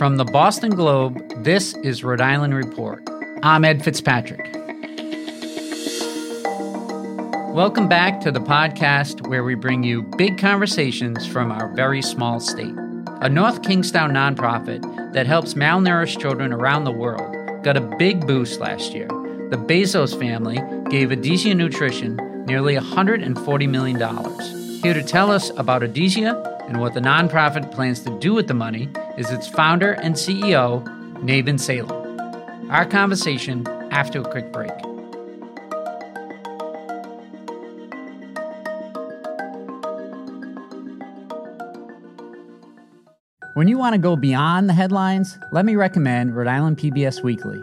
From the Boston Globe, this is Rhode Island Report. I'm Ed Fitzpatrick. Welcome back to the podcast where we bring you big conversations from our very small state. A North Kingstown nonprofit that helps malnourished children around the world got a big boost last year. The Bezos family gave Edesia Nutrition nearly $140 million. Here to tell us about Edesia and what the nonprofit plans to do with the money is its founder and CEO, Navyn Salem. Our conversation after a quick break. When you want to go beyond the headlines, let me recommend Rhode Island PBS Weekly.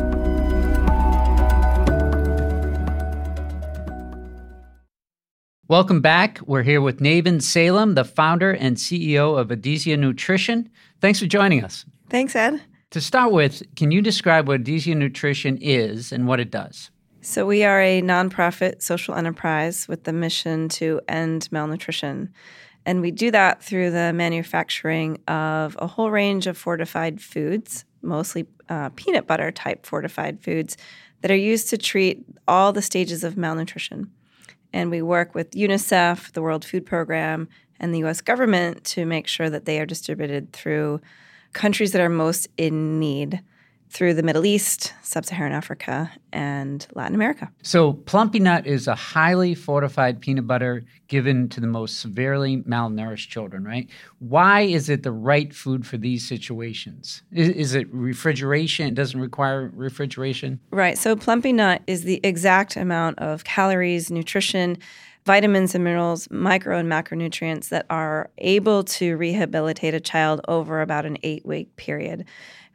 Welcome back. We're here with Navyn Salem, the founder and CEO of Edesia Nutrition. Thanks for joining us. Thanks, Ed. To start with, can you describe what Edesia Nutrition is and what it does? So, we are a nonprofit social enterprise with the mission to end malnutrition. And we do that through the manufacturing of a whole range of fortified foods, mostly uh, peanut butter type fortified foods, that are used to treat all the stages of malnutrition. And we work with UNICEF, the World Food Program, and the US government to make sure that they are distributed through countries that are most in need through the Middle East, Sub Saharan Africa, and Latin America. So, Plumpy Nut is a highly fortified peanut butter given to the most severely malnourished children, right? Why is it the right food for these situations? Is, is it refrigeration? It doesn't require refrigeration? Right. So, Plumpy Nut is the exact amount of calories, nutrition, vitamins and minerals, micro and macronutrients that are able to rehabilitate a child over about an eight week period.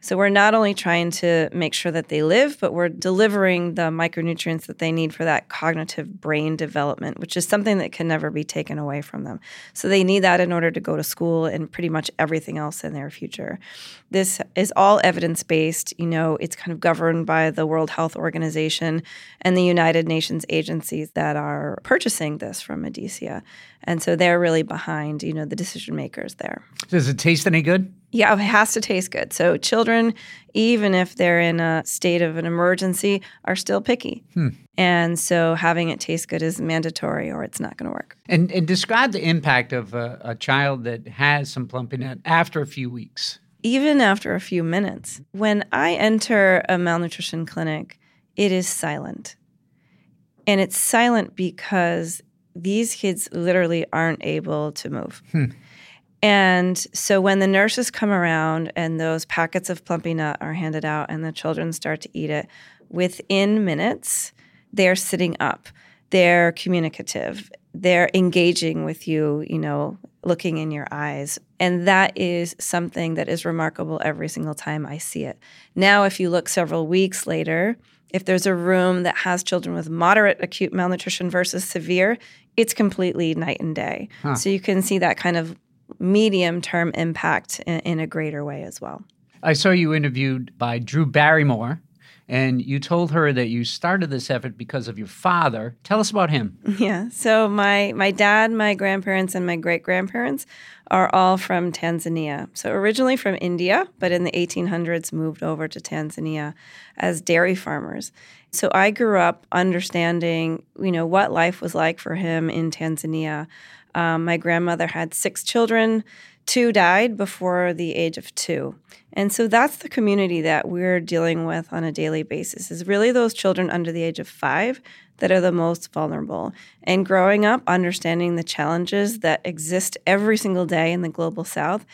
So we're not only trying to make sure that they live, but we're delivering the micronutrients that they need for that cognitive brain development, which is something that can never be taken away from them. So they need that in order to go to school and pretty much everything else in their future. This is all evidence based. You know, it's kind of governed by the World Health Organization and the United Nations agencies that are purchasing this from Edesia. And so they're really behind, you know, the decision makers there. Does it taste any good? Yeah, it has to taste good. So children, even if they're in a state of an emergency, are still picky. Hmm. And so having it taste good is mandatory or it's not going to work. And, and, describe the impact of a, a child that has some Plumpy Nut after a few weeks. Even after a few minutes. When I enter a malnutrition clinic, it is silent. And it's silent because these kids literally aren't able to move. Hmm. And so when the nurses come around and those packets of plumpy nut are handed out and the children start to eat it, within minutes, they're sitting up. They're communicative. They're engaging with you, you know, looking in your eyes. And that is something that is remarkable every single time I see it. Now, if you look several weeks later, if there's a room that has children with moderate acute malnutrition versus severe, it's completely night and day. Huh. So you can see that kind of medium term impact in, in a greater way as well. I saw you interviewed by Drew Barrymore, and you told her that you started this effort because of your father. Tell us about him. Yeah. So my my dad, my grandparents, and my great grandparents are all from Tanzania. So originally from India, but in the 1800s moved over to Tanzania as dairy farmers. So I grew up understanding, you know, what life was like for him in Tanzania. Um, my grandmother had six children. two died before the age of two. And so that's the community that we're dealing with on a daily basis is really those children under the age of five that are the most vulnerable. And growing up, understanding the challenges that exist every single day in the global south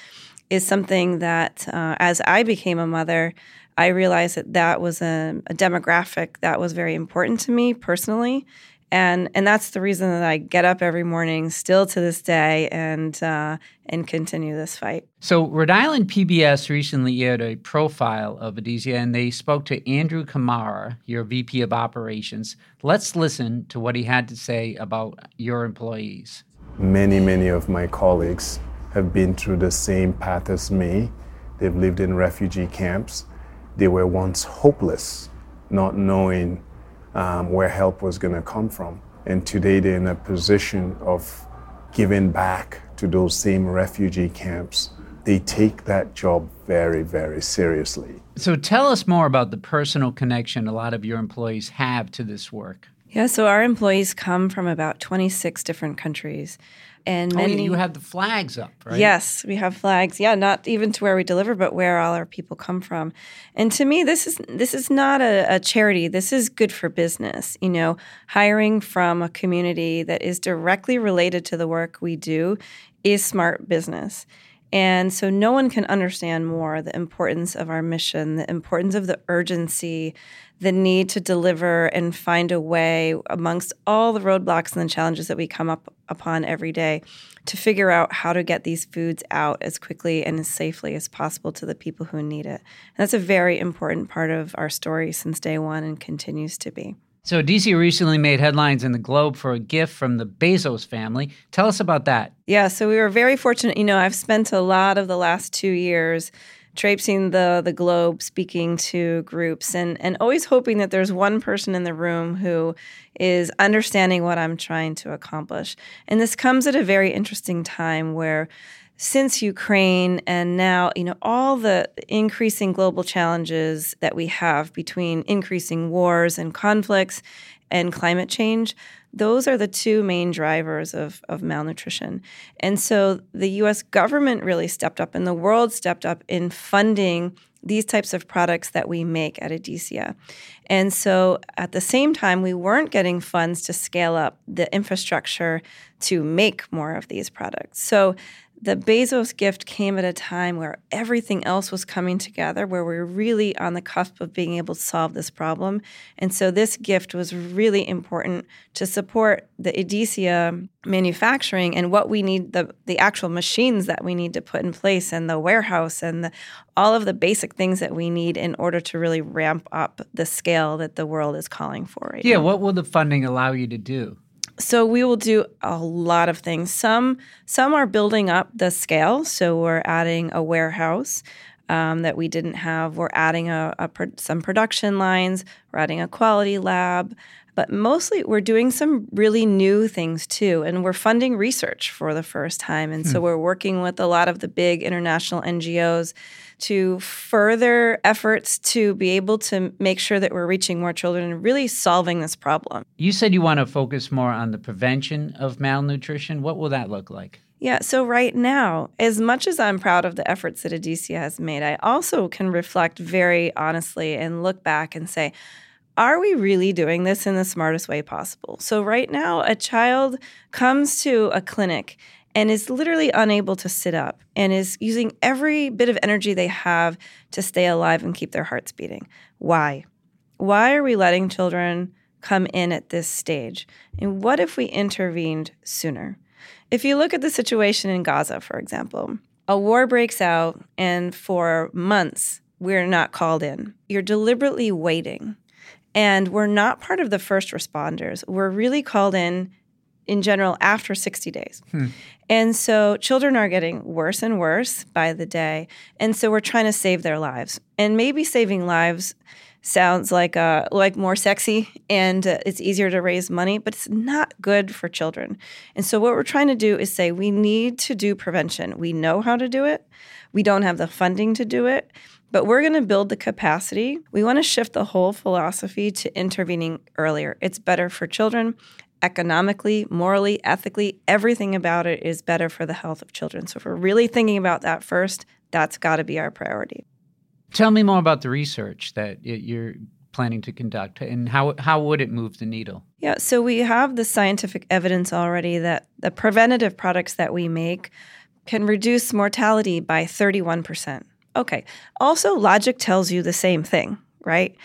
is something that, uh, as I became a mother, I realized that that was a, a demographic that was very important to me personally and and that's the reason that I get up every morning, still to this day, and uh, and continue this fight. So Rhode Island PBS recently aired a profile of Edesia, and they spoke to Andrew Kamara, your VP of Operations. Let's listen to what he had to say about your employees. Many, many of my colleagues have been through the same path as me. They've lived in refugee camps. They were once hopeless, not knowing um, where help was going to come from. And today they're in a position of giving back to those same refugee camps. They take that job very, very seriously. So tell us more about the personal connection a lot of your employees have to this work. Yeah, so our employees come from about 26 different countries and oh, many. Oh, you have the flags up, right? Yes, we have flags. Yeah, not even to where we deliver, but where all our people come from. And to me, this is this is not a, a charity. This is good for business. You know, hiring from a community that is directly related to the work we do is smart business. And so no one can understand more the importance of our mission, the importance of the urgency, the need to deliver and find a way amongst all the roadblocks and the challenges that we come up upon every day to figure out how to get these foods out as quickly and as safely as possible to the people who need it. And that's a very important part of our story since day one and continues to be. So, Edesia recently made headlines in the Globe for a gift from the Bezos family. Tell us about that. Yeah, so we were very fortunate. You know, I've spent a lot of the last two years traipsing the the globe speaking to groups and and always hoping that there's one person in the room who is understanding what I'm trying to accomplish. And this comes at a very interesting time where since Ukraine and now, you know, all the increasing global challenges that we have between increasing wars and conflicts and climate change, those are the two main drivers of, of malnutrition. And so the US government really stepped up and the world stepped up in funding these types of products that we make at Edesia. And so at the same time, we weren't getting funds to scale up the infrastructure to make more of these products. So the Bezos gift came at a time where everything else was coming together, where we are really on the cusp of being able to solve this problem. And so this gift was really important to support the Edesia manufacturing and what we need the the actual machines that we need to put in place and the warehouse and the, all of the basic things that we need in order to really ramp up the scale that the world is calling for right yeah now. what will the funding allow you to do so we will do a lot of things. Some some are building up the scale. So we're adding a warehouse um, that we didn't have. We're adding a, a pro- some production lines. We're adding a quality lab. But mostly, we're doing some really new things too, and we're funding research for the first time. And so, hmm. we're working with a lot of the big international NGOs to further efforts to be able to make sure that we're reaching more children and really solving this problem. You said you want to focus more on the prevention of malnutrition. What will that look like? Yeah, so right now, as much as I'm proud of the efforts that Edesia has made, I also can reflect very honestly and look back and say, are we really doing this in the smartest way possible? So, right now, a child comes to a clinic and is literally unable to sit up and is using every bit of energy they have to stay alive and keep their hearts beating. Why? Why are we letting children come in at this stage? And what if we intervened sooner? If you look at the situation in Gaza, for example, a war breaks out, and for months, we're not called in. You're deliberately waiting. And we're not part of the first responders. We're really called in in general after 60 days. Hmm. And so children are getting worse and worse by the day. And so we're trying to save their lives. And maybe saving lives sounds like uh, like more sexy and uh, it's easier to raise money, but it's not good for children. And so what we're trying to do is say we need to do prevention. We know how to do it. We don't have the funding to do it, but we're going to build the capacity. We want to shift the whole philosophy to intervening earlier. It's better for children economically, morally, ethically, everything about it is better for the health of children. So if we're really thinking about that first, that's got to be our priority. Tell me more about the research that you're planning to conduct and how how would it move the needle? Yeah, so we have the scientific evidence already that the preventative products that we make can reduce mortality by 31%. Okay. Also, logic tells you the same thing, right?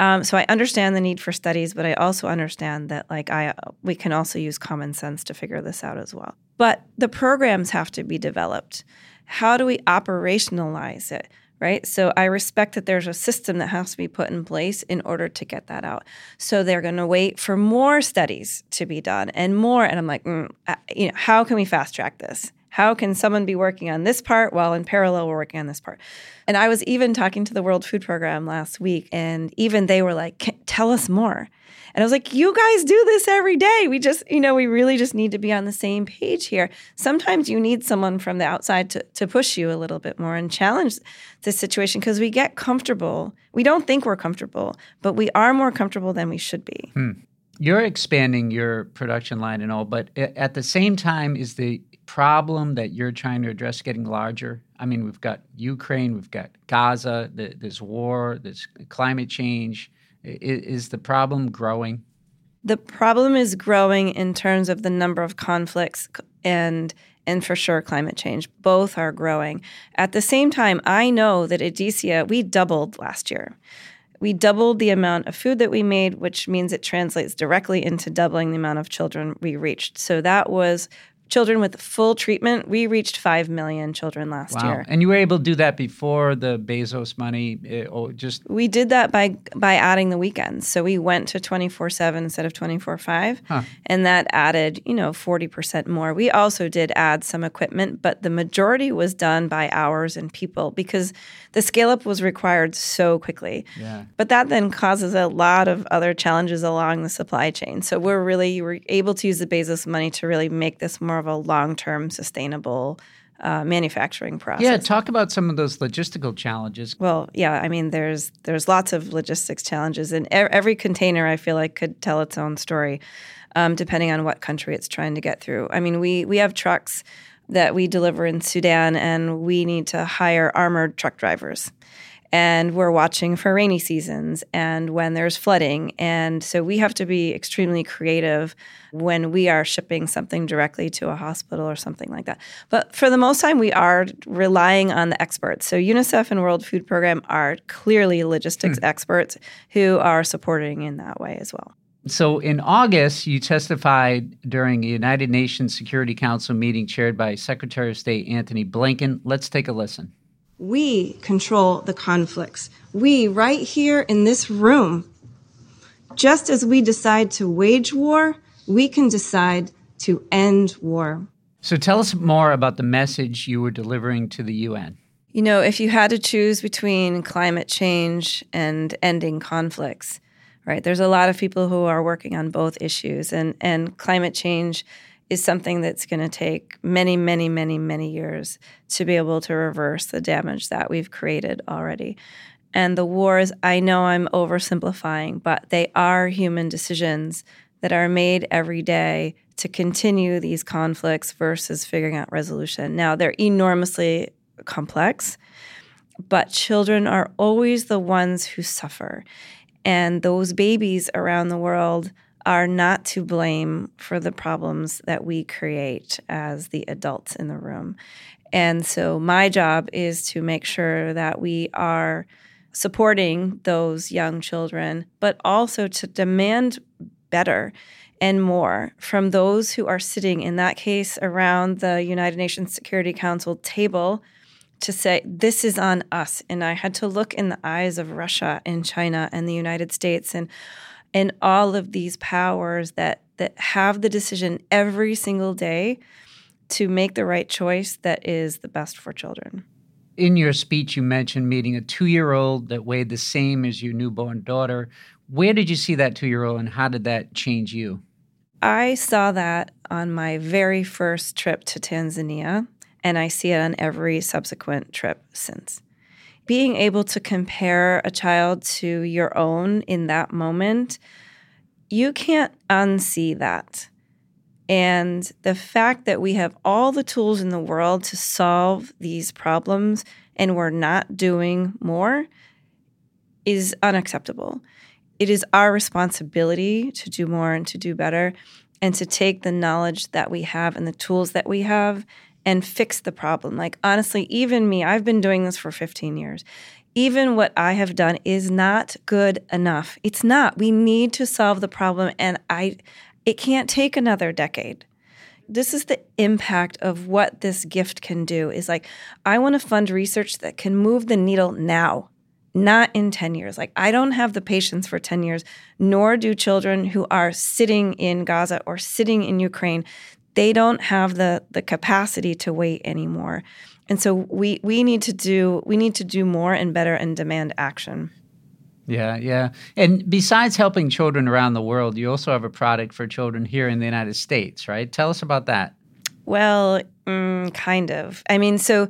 Um, so I understand the need for studies, but I also understand that like I we can also use common sense to figure this out as well. But the programs have to be developed. How do we operationalize it? right? So I respect that there's a system that has to be put in place in order to get that out. So they're going to wait for more studies to be done and more. And I'm like, mm, uh, you know, how can we fast track this? How can someone be working on this part while in parallel we're working on this part? And I was even talking to the World Food Program last week, and even they were like, tell us more. And I was like, you guys do this every day. We just, you know, we really just need to be on the same page here. Sometimes you need someone from the outside to, to push you a little bit more and challenge the situation because we get comfortable. We don't think we're comfortable, but we are more comfortable than we should be. Hmm. You're expanding your production line and all, but at the same time, is the problem that you're trying to address getting larger? I mean, we've got Ukraine, we've got Gaza, there's war, there's climate change. Is the problem growing? The problem is growing in terms of the number of conflicts and and for sure climate change. Both are growing. At the same time, I know that at Edesia we doubled last year. We doubled the amount of food that we made, which means it translates directly into doubling the amount of children we reached. So that was children with full treatment. We reached 5 million children last wow. year. And you were able to do that before the Bezos money eh, or just We did that by by adding the weekends. So we went to 24/7 instead of 24/5 huh. and that added, you know, 40% more. We also did add some equipment, but the majority was done by hours and people because the scale up was required so quickly. Yeah. But that then causes a lot of other challenges along the supply chain. So we're really you were able to use the Bezos money to really make this more of a long term sustainable uh, manufacturing process. Yeah, talk about some of those logistical challenges. Well, yeah, I mean, there's there's lots of logistics challenges, and every container I feel like could tell its own story, um, depending on what country it's trying to get through. I mean, we we have trucks that we deliver in Sudan, and we need to hire armored truck drivers and we're watching for rainy seasons and when there's flooding. And so we have to be extremely creative when we are shipping something directly to a hospital or something like that. But for the most time, we are relying on the experts. So UNICEF and World Food Program are clearly logistics mm. experts who are supporting in that way as well. So in August, you testified during a United Nations Security Council meeting chaired by Secretary of State Antony Blinken. Let's take a listen. We control the conflicts. We, right here in this room, just as we decide to wage war, we can decide to end war. So tell us more about the message you were delivering to the UN. You know, if you had to choose between climate change and ending conflicts, right? There's a lot of people who are working on both issues and and climate change is something that's going to take many, many, many, many years to be able to reverse the damage that we've created already. And the wars, I know I'm oversimplifying, but they are human decisions that are made every day to continue these conflicts versus figuring out resolution. Now, they're enormously complex, but children are always the ones who suffer. And those babies around the world are not to blame for the problems that we create as the adults in the room. And so my job is to make sure that we are supporting those young children, but also to demand better and more from those who are sitting, in that case, around the United Nations Security Council table to say, this is on us. And I had to look in the eyes of Russia and China and the United States and and all of these powers that that have the decision every single day to make the right choice that is the best for children. In your speech, you mentioned meeting a two year old that weighed the same as your newborn daughter. Where did you see that two year old and how did that change you? I saw that on my very first trip to Tanzania, and I see it on every subsequent trip since being able to compare a child to your own in that moment you can't unsee that. And the fact that we have all the tools in the world to solve these problems and we're not doing more is unacceptable. It is our responsibility to do more and to do better and to take the knowledge that we have and the tools that we have and fix the problem. Like, honestly, even me, I've been doing this for 15 years. Even what I have done is not good enough. It's not. We need to solve the problem, and I, it can't take another decade. This is the impact of what this gift can do. Is like, I want to fund research that can move the needle now not in 10 years. Like, I don't have the patience for 10 years, nor do children who are sitting in Gaza or sitting in Ukraine. They don't have the, the capacity to wait anymore. And so we, we need to do we need to do more and better and demand action. Yeah, yeah. And besides helping children around the world, you also have a product for children here in the United States, right? Tell us about that. Well, mm, kind of. I mean, so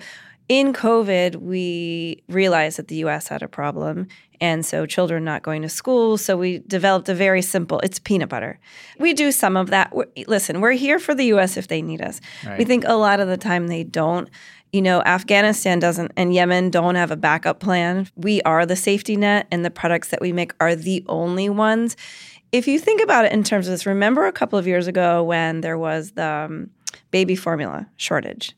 in COVID, we realized that the US had a problem. And so children not going to school. So we developed a very simple, it's peanut butter. We do some of that. We're, listen, we're here for the US if they need us. Right. We think a lot of the time they don't. You know, Afghanistan doesn't and Yemen don't have a backup plan. We are the safety net, and the products that we make are the only ones. If you think about it in terms of this, remember a couple of years ago when there was the um, baby formula shortage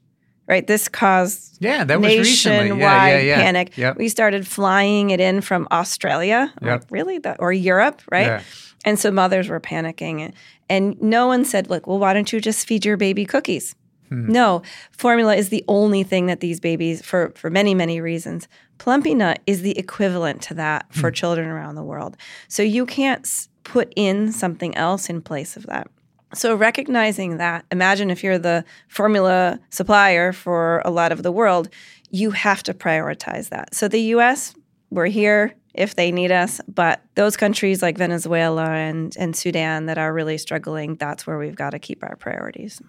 right? This caused yeah, that was nationwide yeah, yeah, yeah. panic. Yep. We started flying it in from Australia, yep. like, really, that, or Europe, right? And so mothers were panicking, and, and no one said, "Like, well, why don't you just feed your baby cookies?" Hmm. No, formula is the only thing that these babies, for for many many reasons, Plumpy Nut is the equivalent to that for hmm. children around the world. So you can't put in something else in place of that. So, recognizing that, imagine if you're the formula supplier for a lot of the world, you have to prioritize that. So, the US, we're here if they need us, but those countries like Venezuela and, and Sudan that are really struggling, that's where we've got to keep our priorities.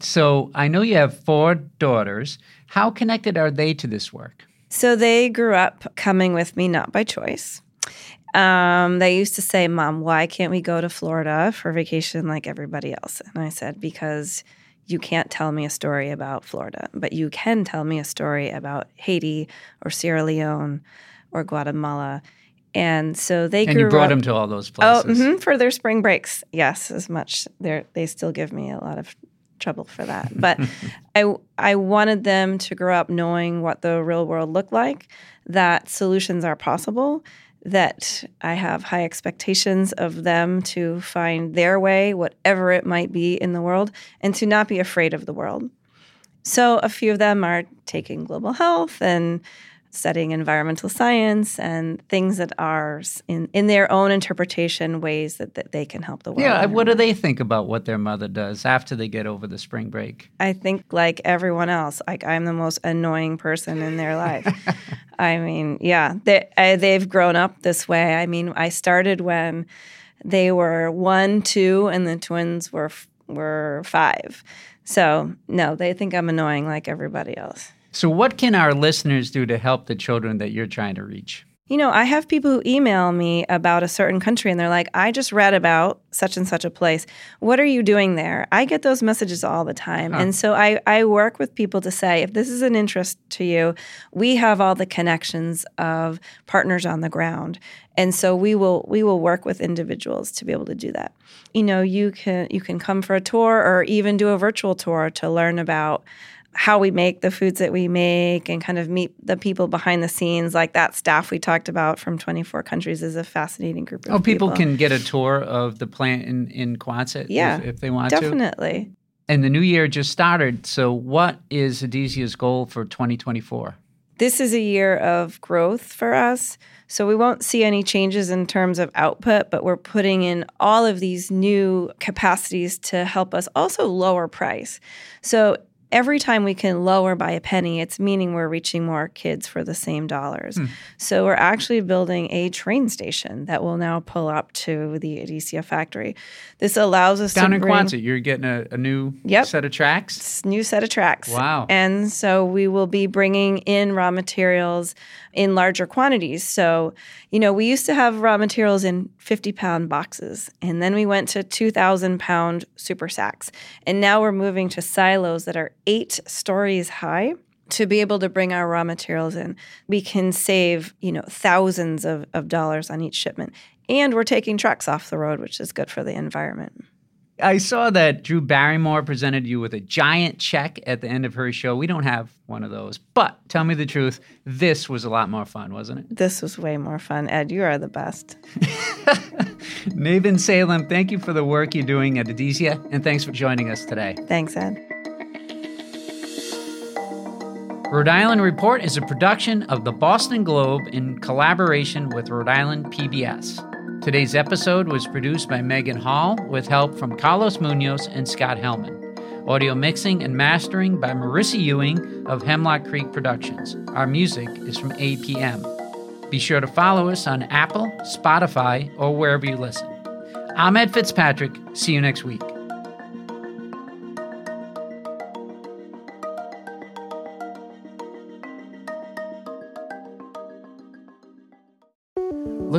So, I know you have four daughters. How connected are they to this work? So, they grew up coming with me not by choice. Um, they used to say, Mom, why can't we go to Florida for vacation like everybody else? And I said, Because you can't tell me a story about Florida, but you can tell me a story about Haiti or Sierra Leone or Guatemala. And so they and you brought up, them to all those oh, places. Oh, mm-hmm, for their spring breaks, yes, as much. They they still give me a lot of trouble for that, but I I wanted them to grow up knowing what the real world looked like, that solutions are possible, that I have high expectations of them to find their way, whatever it might be in the world, and to not be afraid of the world. So, a few of them are taking global health and studying environmental science and things that are in, in their own interpretation ways that, that they can help the world. Yeah, what do they think about what their mother does after they get over the spring break? I think like everyone else, like I'm the most annoying person in their life. I mean, yeah, they, I, they've grown up this way. I mean, I started when they were one, two, and the twins were were five. So no, they think I'm annoying like everybody else. So, what can our listeners do to help the children that you're trying to reach? You know, I have people who email me about a certain country and they're like, I just read about such and such a place. What are you doing there? I get those messages all the time. And so I, I work with people to say, if this is an interest to you, we have all the connections of partners on the ground. And so we will we will work with individuals to be able to do that. You know, you can you can come for a tour or even do a virtual tour to learn about how we make the foods that we make and kind of meet the people behind the scenes like that staff we talked about from 24 countries is a fascinating group of oh people, people. can get a tour of the plant in, in Quonset yeah, if, if they want definitely. to definitely and the new year just started so what is Edesia's goal for 2024 this is a year of growth for us so we won't see any changes in terms of output, but we're putting in all of these new capacities to help us also lower price. So every time we can lower by a penny, it's meaning we're reaching more kids for the same dollars. Hmm. So we're actually building a train station that will now pull up to the Edesia factory. This allows us to. Down to in bring Quonset, you're getting a, a new Yep. set of tracks. new set of tracks. Wow. And so we will be bringing in raw materials in larger quantities. So, you know, we used to have raw materials in 50 pound boxes, and then we went to 2,000 pound super sacks. And now we're moving to silos that are eight stories high. To be able to bring our raw materials in, we can save, you know, thousands of, of dollars on each shipment. And we're taking trucks off the road, which is good for the environment. I saw that Drew Barrymore presented you with a giant check at the end of her show. We don't have one of those. But tell me the truth, this was a lot more fun, wasn't it? This was way more fun. Ed, you are the best. Navyn Salem, thank you for the work you're doing at Edesia, and thanks for joining us today. Thanks, Ed. Rhode Island Report is a production of the Boston Globe in collaboration with Rhode Island PBS. Today's episode was produced by Megan Hall with help from Carlos Munoz and Scott Hellman. Audio mixing and mastering by Marissa Ewing of Hemlock Creek Productions. Our music is from APM. Be sure to follow us on Apple, Spotify, or wherever you listen. I'm Ed Fitzpatrick. See you next week.